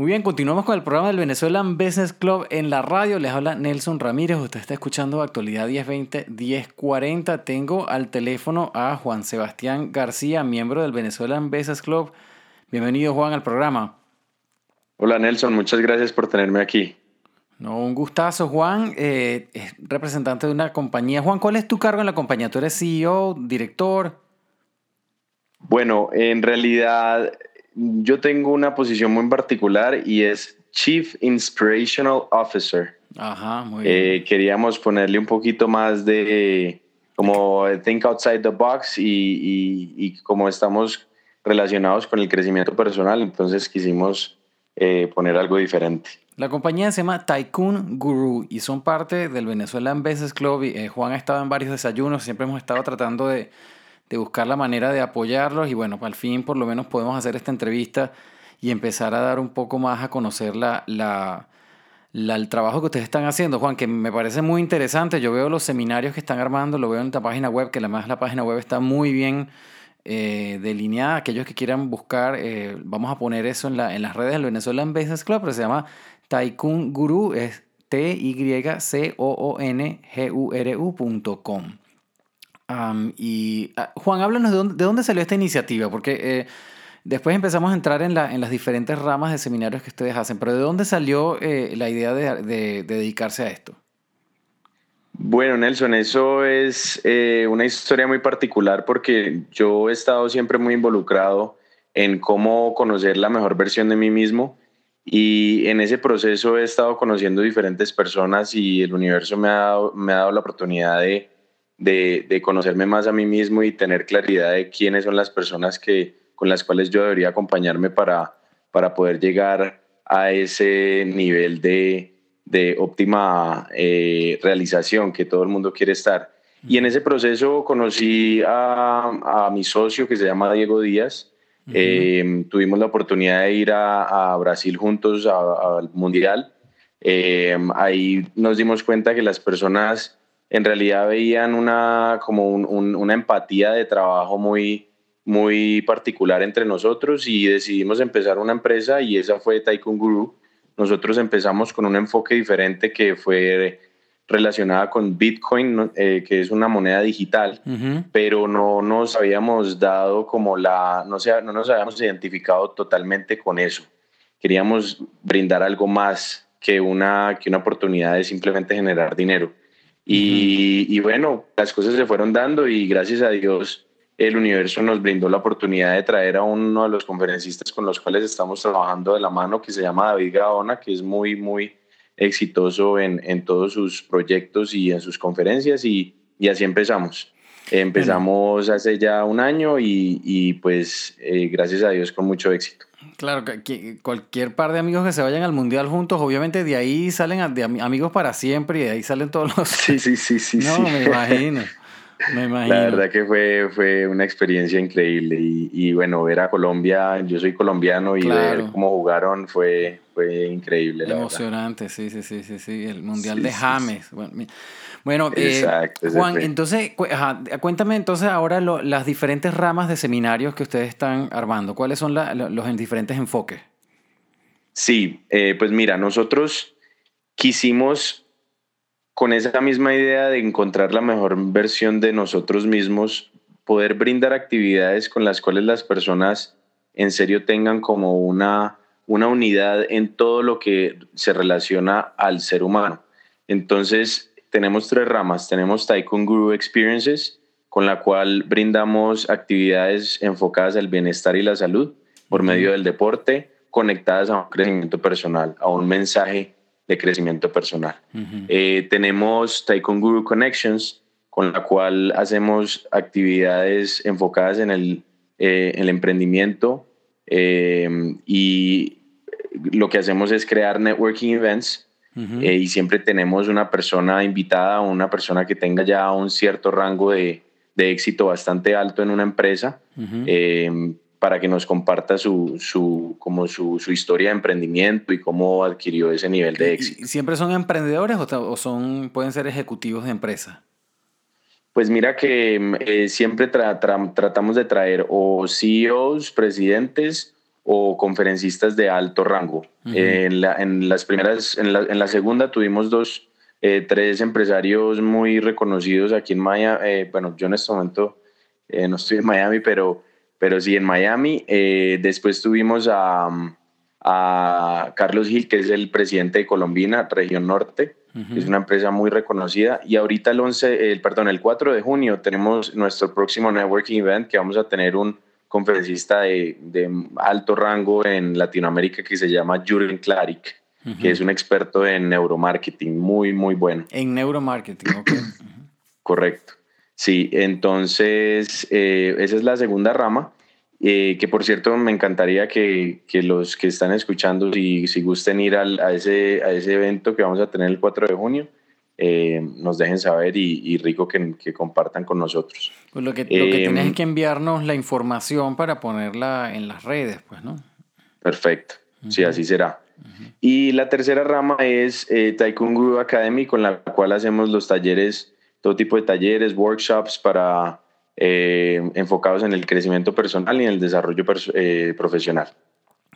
Muy bien, continuamos con el programa del Venezuelan Business Club en la radio. Les habla Nelson Ramírez. Usted está escuchando Actualidad 1020-1040. Tengo al teléfono a Juan Sebastián García, miembro del Venezuelan Business Club. Bienvenido, Juan, al programa. Hola, Nelson. Muchas gracias por tenerme aquí. No, un gustazo, Juan. Eh, es representante de una compañía. Juan, ¿cuál es tu cargo en la compañía? ¿Tú eres CEO, director? Bueno, en realidad yo tengo una posición muy particular y es Chief Inspirational Officer. Ajá, muy bien. Eh, queríamos ponerle un poquito más de como think outside the box y, y, como estamos relacionados con el crecimiento personal, entonces quisimos eh, poner algo diferente. La compañía se llama Tycoon Guru y son parte del Venezuelan Business Club. Eh, Juan ha estado en varios desayunos, siempre hemos estado tratando de de buscar la manera de apoyarlos y bueno, al fin por lo menos podemos hacer esta entrevista y empezar a dar un poco más a conocer la, la, el trabajo que ustedes están haciendo, Juan, que me parece muy interesante. Yo veo los seminarios que están armando, lo veo en la página web, que además la página web está muy bien eh, delineada. Aquellos que quieran buscar, eh, vamos a poner eso en, la, en las redes del Venezuelan Business Club, pero se llama Tycoon Guru, es T-Y-C-O-O-N-G-U-R-U.com y ah, Juan, háblanos de dónde, de dónde, salió esta iniciativa, porque eh, después empezamos a entrar en, la, en, las diferentes ramas de seminarios que ustedes hacen, pero ¿de dónde salió eh, la idea de, de, dedicarse a esto? Bueno, Nelson, eso es eh, una historia muy particular porque yo he estado siempre muy involucrado en cómo conocer la mejor versión de mí mismo y en ese proceso he estado conociendo diferentes personas y el universo me ha me ha dado la oportunidad de de, conocerme más a mí mismo y tener claridad de quiénes son las personas que, con las cuales yo debería acompañarme para, para poder llegar a ese nivel de, de óptima eh, realización que todo el mundo quiere estar. Y en ese proceso conocí a, a mi socio que se llama Diego Díaz. Eh, tuvimos la oportunidad de ir a, a Brasil juntos al Mundial. Eh, ahí nos dimos cuenta que las personas en realidad veían una, como una empatía de trabajo muy, muy particular entre nosotros y decidimos empezar una empresa y esa fue Tycoon Guru. Nosotros empezamos con un enfoque diferente que fue relacionada con Bitcoin, eh, que es una moneda digital, pero no nos habíamos dado como la, no, sea, no nos habíamos identificado totalmente con eso. Queríamos brindar algo más que una, que una oportunidad de simplemente generar dinero. Y, bueno, las cosas se fueron dando y gracias a Dios el universo nos brindó la oportunidad de traer a uno de los conferencistas con los cuales estamos trabajando de la mano, que se llama David Gaona, que es muy, muy exitoso en, en todos sus proyectos y en sus conferencias y, y así empezamos. Empezamos hace ya un año y, y pues eh, gracias a Dios con mucho éxito. Claro, que cualquier par de amigos que se vayan al mundial juntos, obviamente de ahí salen de amigos para siempre y de ahí salen todos los. Sí, sí, sí, sí. No, me imagino. Me imagino. La verdad que fue, fue una experiencia increíble y, bueno, ver a Colombia, yo soy colombiano y ver cómo jugaron fue, fue increíble. Emocionante, sí, sí, sí, sí, sí, el mundial de James. Bueno, eh, Juan, entonces, cuéntame entonces ahora las diferentes ramas de seminarios que ustedes están armando. ¿Cuáles son los diferentes enfoques? Sí, eh, pues mira, nosotros quisimos con esa misma idea de encontrar la mejor versión de nosotros mismos, poder brindar actividades con las cuales las personas en serio tengan como una, una unidad en todo lo que se relaciona al ser humano. Entonces, tenemos tres ramas. Tenemos Tycoon Guru Experiences, con la cual brindamos actividades enfocadas al bienestar y la salud por medio del deporte, conectadas a un crecimiento personal, a un mensaje de crecimiento personal. Eh, tenemos Tycoon Guru Connections, con la cual hacemos actividades enfocadas en el, eh, el emprendimiento eh, y lo que hacemos es crear networking events eh, y siempre tenemos una persona invitada, una persona que tenga ya un cierto rango de, de éxito bastante alto en una empresa. Em, para que nos comparta su, su, como su, su, historia de emprendimiento y cómo adquirió ese nivel de éxito. ¿Siempre son emprendedores o, son, pueden ser ejecutivos de empresa? Pues mira que em, eh, siempre tratamos de traer o CEOs, presidentes o conferencistas de alto rango. en, la, en, las primeras, en la, en la segunda tuvimos dos, eh, tres empresarios muy reconocidos aquí en Miami. Eh, bueno, yo en este momento no estoy en Miami, pero, pero sí en Miami. después tuvimos a, a, Carlos Gil, que es el presidente de Colombina, Región Norte. Es una empresa muy reconocida. Y ahorita el 11, el, perdón, el 4 de junio tenemos nuestro próximo networking event que vamos a tener un conferencista de, de alto rango en Latinoamérica que se llama Jürgen Klarik que es un experto en neuromarketing, muy, muy bueno. En neuromarketing, ok. Correcto. Sí, entonces eh, esa es la segunda rama, eh, que por cierto me encantaría que, que, los que están escuchando, si, si gusten ir al, a, ese, a ese evento que vamos a tener el 4 de junio, eh, nos dejen saber y, y rico que, que, compartan con nosotros. Pues lo que, lo que tienes es que enviarnos la información para ponerla en las redes, pues, ¿no? Perfecto, sí, así será. Y la tercera rama es Taekwondo Academy, con la cual hacemos los talleres, todo tipo de talleres, workshops para eh, enfocados en el crecimiento personal y en el desarrollo eh, profesional.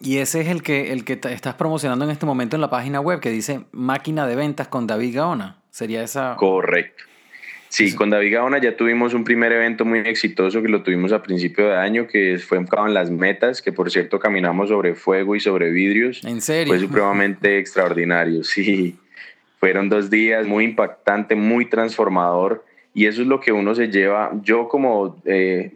Y ese es el que, el que estás promocionando en este momento en la página web que dice Máquina de Ventas con David Gaona. ¿Sería esa? Correcto. Sí, con David Gaona ya tuvimos un primer evento muy exitoso que lo tuvimos a principio de año, que fue enfocado en las metas, que por cierto caminamos sobre fuego y sobre vidrios. ¿En serio? Fue supremamente extraordinario, sí. Fueron dos días muy impactante, muy transformador, y eso es lo que uno se lleva. Yo como eh,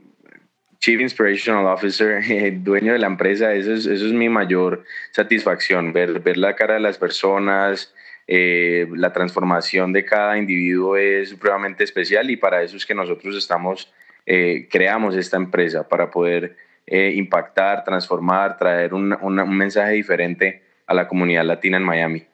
Chief Inspirational Officer, dueño de la empresa, eso es, eso es mi mayor satisfacción, ver, ver la cara de las personas, eh, la transformación de cada individuo es supremamente especial y para eso es que nosotros estamos, eh, creamos esta empresa, para poder eh, impactar, transformar, traer un, un, mensaje diferente a la comunidad latina en Miami.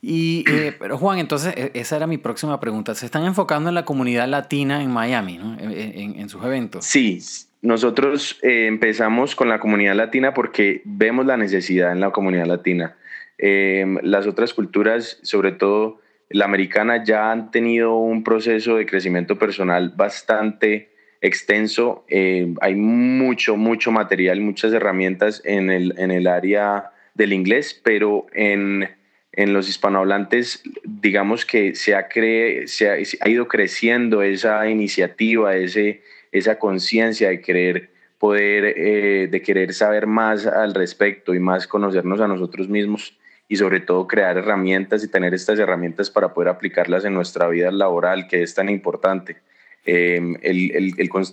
Y, pero Juan, entonces e, esa era mi próxima pregunta. ¿Se están enfocando en la comunidad latina en Miami, ¿no? en, sus eventos? Sí, nosotros empezamos con la comunidad latina porque vemos la necesidad en la comunidad latina. Em, las otras culturas, sobre todo la americana, ya han tenido un proceso de crecimiento personal bastante extenso. Em, hay mucho, mucho material, muchas herramientas en el, en el área del inglés, pero en, en los hispanohablantes, digamos que se ha, se ha, ido creciendo esa iniciativa, ese, esa conciencia de querer poder, eh, de querer saber más al respecto y más conocernos a nosotros mismos y sobre todo crear herramientas y tener estas herramientas para poder aplicarlas en nuestra vida laboral, que es tan importante. Em,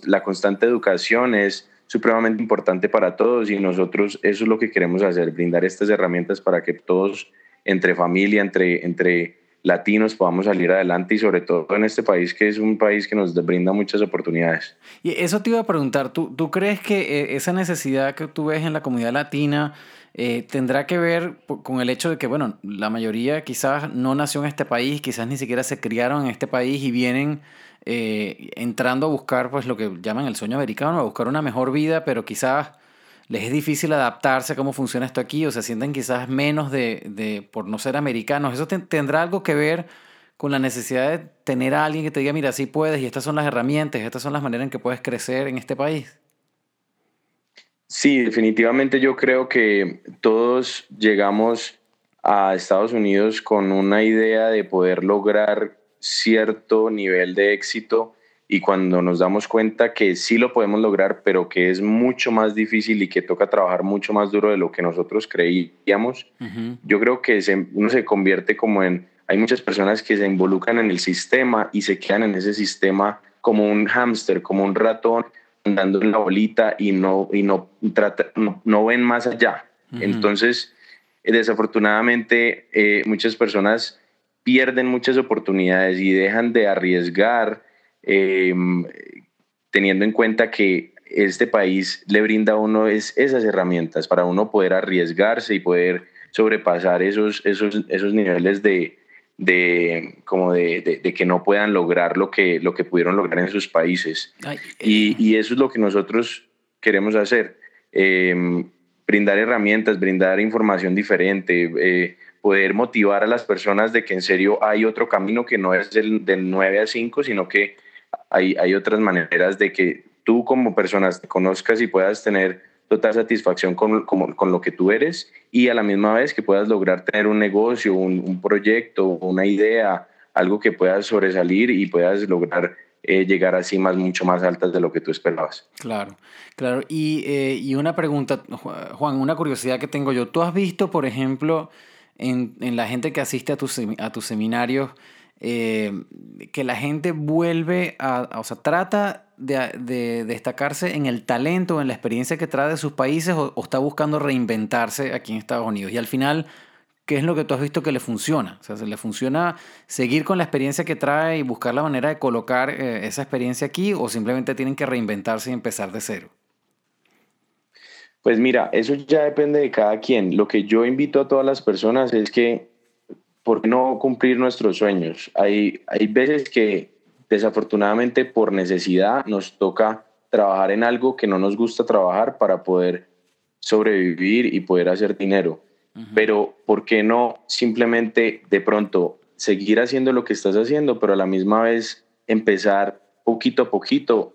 la constante educación es supremamente importante para todos y nosotros eso es lo que queremos hacer, brindar estas herramientas para que todos entre familia, entre, entre latinos podamos salir adelante y sobre todo en este país que es un país que nos brinda muchas oportunidades. Y eso te iba a preguntar, ¿tú, tú crees que eh, esa necesidad que tú ves en la comunidad latina eh, tendrá que ver con el hecho de que, bueno, la mayoría quizás no nació en este país, quizás ni siquiera se criaron en este país y vienen eh, entrando a buscar pues lo que llaman el sueño americano, a buscar una mejor vida, pero quizás les es difícil adaptarse a cómo funciona esto aquí o se sienten quizás menos de, de por no ser americanos. ¿Eso tendrá algo que ver con la necesidad de tener a alguien que te diga, mira, sí puedes y estas son las herramientas, estas son las maneras en que puedes crecer en este país? Sí, definitivamente yo creo que todos llegamos a Estados Unidos con una idea de poder lograr cierto nivel de éxito y cuando nos damos cuenta que sí lo podemos lograr, pero que es mucho más difícil y que toca trabajar mucho más duro de lo que nosotros creíamos, yo creo que uno se convierte como en, hay muchas personas que se involucran en el sistema y se quedan en ese sistema como un hámster, como un ratón andando en la bolita y no, y no, trata, no, ven más allá. Entonces, eh, desafortunadamente, eh, muchas personas pierden muchas oportunidades y dejan de arriesgar em, teniendo en cuenta que este país le brinda a uno es, esas herramientas para uno poder arriesgarse y poder sobrepasar esos, esos, esos niveles de, de como de, de, que no puedan lograr lo que, lo que pudieron lograr en sus países. y, eh. y, eso es lo que nosotros queremos hacer, em, brindar herramientas, brindar información diferente, eh, poder motivar a las personas de que en serio hay otro camino que no es del, del 9 a 5, sino que hay, otras maneras de que tú como personas te conozcas y puedas tener total satisfacción con, con, lo que tú eres y a la misma vez que puedas lograr tener un negocio, un, proyecto, una idea, algo que puedas sobresalir y puedas lograr eh, llegar a cimas mucho más altas de lo que tú esperabas. Claro, claro. Y, eh, y, una pregunta, Juan, una curiosidad que tengo yo. ¿Tú has visto, por ejemplo, en, en la gente que asiste a tus, a tus seminarios, eh, que la gente vuelve a, o sea, trata de, de, destacarse en el talento, en la experiencia que trae de sus países o, está buscando reinventarse aquí en Estados Unidos. Y al final, ¿qué es lo que tú has visto que le funciona? O sea, ¿se le funciona seguir con la experiencia que trae y buscar la manera de colocar eh, esa experiencia aquí o simplemente tienen que reinventarse y empezar de cero? Pues mira, eso ya depende de cada quien. Lo que yo invito a todas las personas es que ¿por qué no cumplir nuestros sueños? Hay, hay veces que desafortunadamente por necesidad nos toca trabajar en algo que no nos gusta trabajar para poder sobrevivir y poder hacer dinero. Pero ¿por qué no simplemente de pronto seguir haciendo lo que estás haciendo, pero a la misma vez empezar poquito a poquito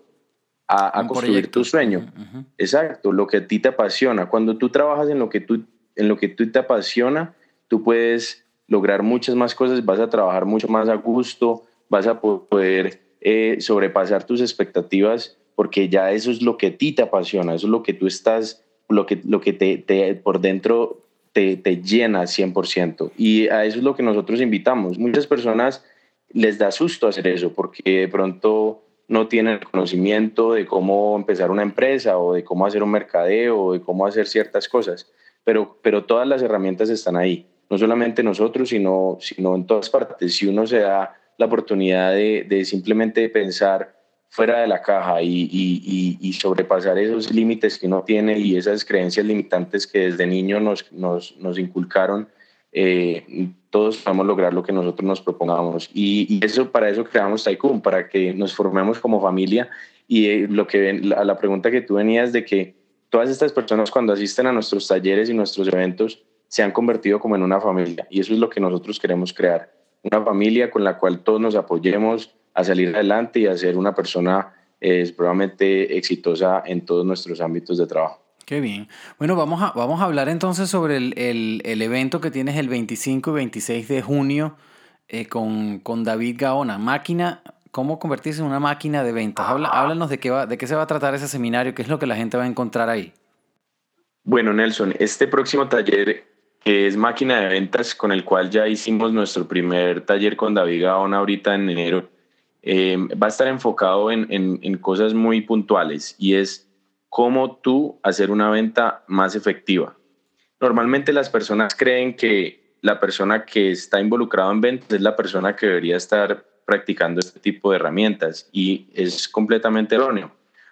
a, construir tu sueño? Exacto, lo que a ti te apasiona. Cuando tú trabajas en lo que tú, en lo que tú te apasiona, tú puedes lograr muchas más cosas, vas a trabajar mucho más a gusto, vas a poder eh, sobrepasar tus expectativas, porque ya eso es lo que a ti te apasiona, eso es lo que tú estás, lo que, lo que te, te por dentro te, te llena 100%. Y a eso es lo que nosotros invitamos. Muchas personas les da susto hacer eso, porque de pronto no tienen conocimiento de cómo empezar una empresa o de cómo hacer un mercadeo o de cómo hacer ciertas cosas, pero, pero todas las herramientas están ahí no solamente nosotros, sino, sino en todas partes. Si uno se da la oportunidad de, de simplemente pensar fuera de la caja y, y, y, sobrepasar esos límites que uno tiene y esas creencias limitantes que desde niño nos, nos, nos inculcaron, eh, todos podemos lograr lo que nosotros nos propongamos. Y, eso para eso creamos Taikun, para que nos formemos como familia. Y eh, lo que la, la pregunta que tú venías de que todas estas personas cuando asisten a nuestros talleres y nuestros eventos, se han convertido como en una familia y eso es lo que nosotros queremos crear, una familia con la cual todos nos apoyemos a salir adelante y a ser una persona eh, probablemente exitosa en todos nuestros ámbitos de trabajo. Qué bien. Bueno, vamos a, vamos a hablar entonces sobre el, el, el evento que tienes el 25 y 26 de junio eh, con, con, David Gaona. Máquina, ¿cómo convertirse en una máquina de ventas? Habla, háblanos de qué, va, de qué se va a tratar ese seminario, qué es lo que la gente va a encontrar ahí. Bueno, Nelson, este próximo taller que es máquina de ventas, con el cual ya hicimos nuestro primer taller con David Gaona ahorita en enero, eh, va a estar enfocado en, en, cosas muy puntuales y es cómo tú hacer una venta más efectiva. Normalmente las personas creen que la persona que está involucrada en ventas es la persona que debería estar practicando este tipo de herramientas y es completamente erróneo,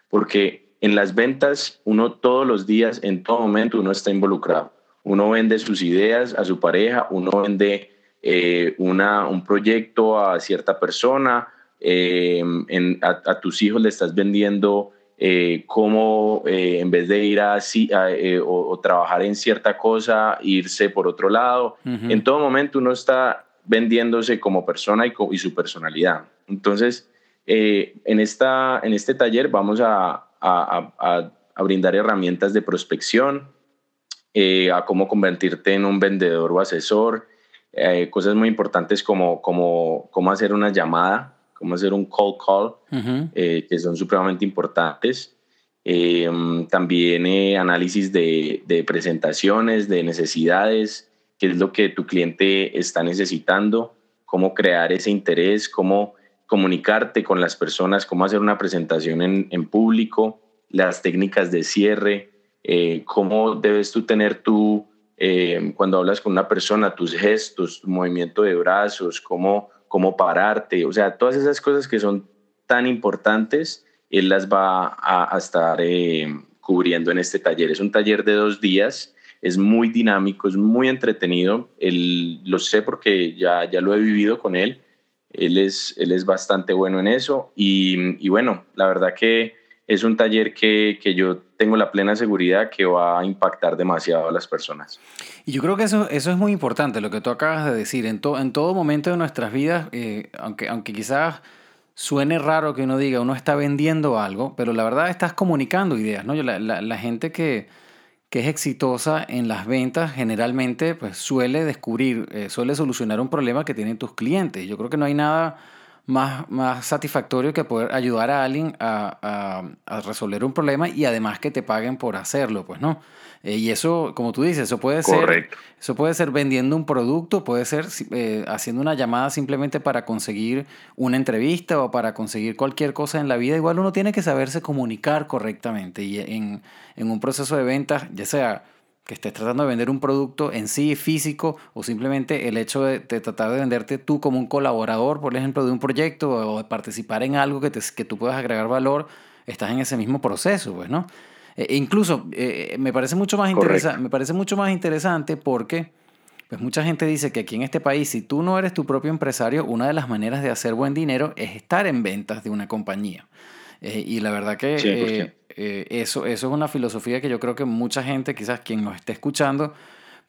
porque en las ventas uno todos los días, en todo momento, uno está involucrado uno vende sus ideas a su pareja, uno vende eh, una, un proyecto a cierta persona, eh, a, tus hijos le estás vendiendo eh, cómo en vez de ir a, o, trabajar en cierta cosa, irse por otro lado. En todo momento uno está vendiéndose como persona y, y su personalidad. Entonces, en, esta, en este taller vamos a, a, a brindar herramientas de prospección, eh, a cómo convertirte en un vendedor o asesor, eh, cosas muy importantes como, como cómo hacer una llamada, cómo hacer un call call, eh, que son supremamente importantes. también análisis de, de, presentaciones, de necesidades, qué es lo que tu cliente está necesitando, cómo crear ese interés, cómo comunicarte con las personas, cómo hacer una presentación en, en público, las técnicas de cierre, eh, cómo debes tú tener tú, eh, cuando hablas con una persona, tus gestos, tu movimiento de brazos, cómo, cómo pararte, o sea, todas esas cosas que son tan importantes, él las va a, estar eh, cubriendo en este taller. Es un taller de dos días, es muy dinámico, es muy entretenido, él, lo sé porque ya, ya lo he vivido con él, él es, él es bastante bueno en eso. Y, y bueno, la verdad que es un taller que, que, yo tengo la plena seguridad que va a impactar demasiado a las personas. Y yo creo que eso, eso es muy importante, lo que tú acabas de decir. En, en todo momento de nuestras vidas, eh, aunque, aunque quizás suene raro que uno diga, uno está vendiendo algo, pero la verdad estás comunicando ideas, ¿no? La, la, gente que, que, es exitosa en las ventas generalmente pues suele descubrir, eh, suele solucionar un problema que tienen tus clientes. Yo creo que no hay nada más, más satisfactorio que poder ayudar a alguien a, a, a resolver un problema y además que te paguen por hacerlo, pues, ¿no? Eh, y eso, como tú dices, eso puede ser, eso puede ser vendiendo un producto, puede ser eh, haciendo una llamada simplemente para conseguir una entrevista o para conseguir cualquier cosa en la vida. Igual uno tiene que saberse comunicar correctamente y en, en un proceso de ventas, ya sea que estés tratando de vender un producto en sí físico o simplemente el hecho de, tratar de venderte tú como un colaborador, por ejemplo, de un proyecto o de participar en algo que, te, que tú puedas agregar valor, estás en ese mismo proceso, pues, ¿no? E incluso eh, me, parece mucho más me parece mucho más interesante porque pues mucha gente dice que aquí en este país, si tú no eres tu propio empresario, una de las maneras de hacer buen dinero es estar en ventas de una compañía. Eh, y la verdad que eh, eso, eso es una filosofía que yo creo que mucha gente, quizás quien nos esté escuchando,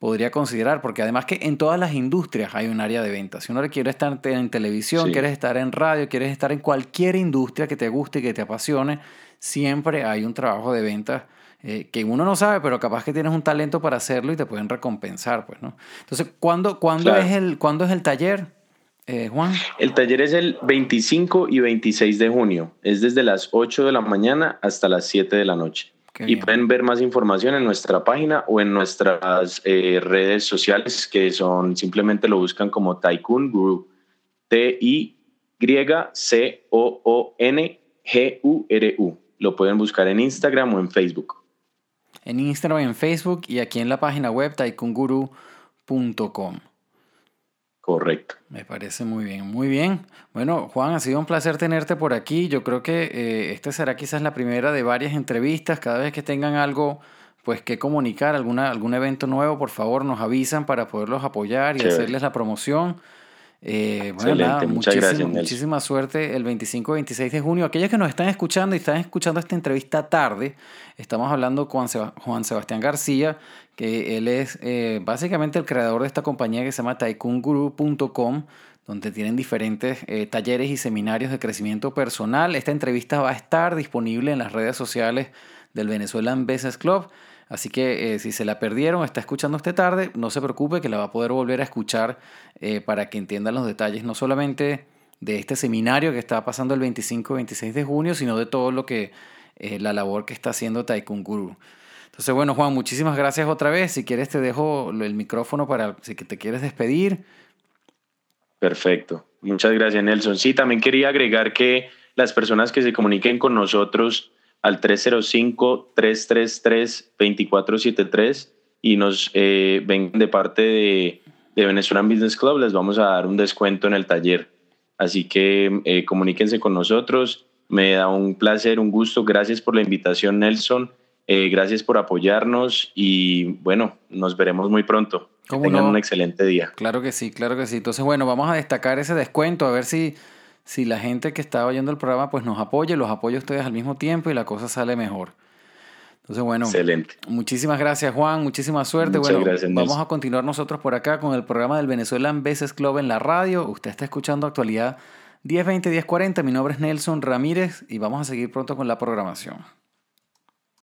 podría considerar, porque además que en todas las industrias hay un área de ventas. Si uno quiere estar en televisión, quieres estar en radio, quieres estar en cualquier industria que te guste y que te apasione, siempre hay un trabajo de venta eh, que uno no sabe, pero capaz que tienes un talento para hacerlo y te pueden recompensar, pues, ¿no? Entonces, ¿cuándo, cuándo es, el, ¿cuándo es el taller, eh, Juan? El taller es el 25 y 26 de junio. Es desde las 8 de la mañana hasta las 7 de la noche. y pueden ver más información en nuestra página o en nuestras eh, redes sociales, que son simplemente lo buscan como Tycoon Guru. T-I-C-O-O-N-G-U-R-U. Lo pueden buscar en Instagram o en Facebook. En Instagram y en Facebook y aquí en la página web taikunguru.com. Correcto. Me parece muy bien, muy bien. Bueno, Juan, ha sido un placer tenerte por aquí. Yo creo que eh, esta será quizás la primera de varias entrevistas. Cada vez que tengan algo pues que comunicar, alguna, algún evento nuevo, por favor nos avisan para poderlos apoyar y hacerles la promoción. Eh, bueno, gracias. Muchísima suerte el 25 y 26 de junio. Aquellos que nos están escuchando y están escuchando esta entrevista tarde, estamos hablando con Juan Sebastián García, que él es eh, básicamente el creador de esta compañía que se llama taikunguru.com donde tienen diferentes eh, talleres y seminarios de crecimiento personal. Esta entrevista va a estar disponible en las redes sociales del Venezuelan Business Club. Así que eh, si se la perdieron, está escuchando esta tarde, no se preocupe que la va a poder volver a escuchar eh, para que entiendan los detalles, no solamente de este seminario que está pasando el 25 y 26 de junio, sino de todo lo que, eh, la labor que está haciendo Taikun Guru. Entonces, bueno, Juan, muchísimas gracias otra vez. Si quieres, te dejo el micrófono para si te quieres despedir. Perfecto. Muchas gracias, Nelson. Sí, también quería agregar que las personas que se comuniquen con nosotros al 305-333-2473 y nos eh, vengan de parte de, de, Venezuelan Business Club, les vamos a dar un descuento en el taller. Así que eh, comuníquense con nosotros. Me da un placer, un gusto. Gracias por la invitación, Nelson. Eh, gracias por apoyarnos y bueno, nos veremos muy pronto. Que tengan un excelente día. Claro que sí, claro que sí. Entonces, bueno, vamos a destacar ese descuento, a ver si si la gente que está oyendo el programa pues nos apoya, los apoya a ustedes al mismo tiempo y la cosa sale mejor. Entonces, bueno, Excelente. muchísimas gracias Juan, muchísima suerte. bueno, vamos a continuar nosotros por acá con el programa del Venezuelan Veces Club en la radio. Usted está escuchando actualidad 1020 1040. Mi nombre es Nelson Ramírez y vamos a seguir pronto con la programación.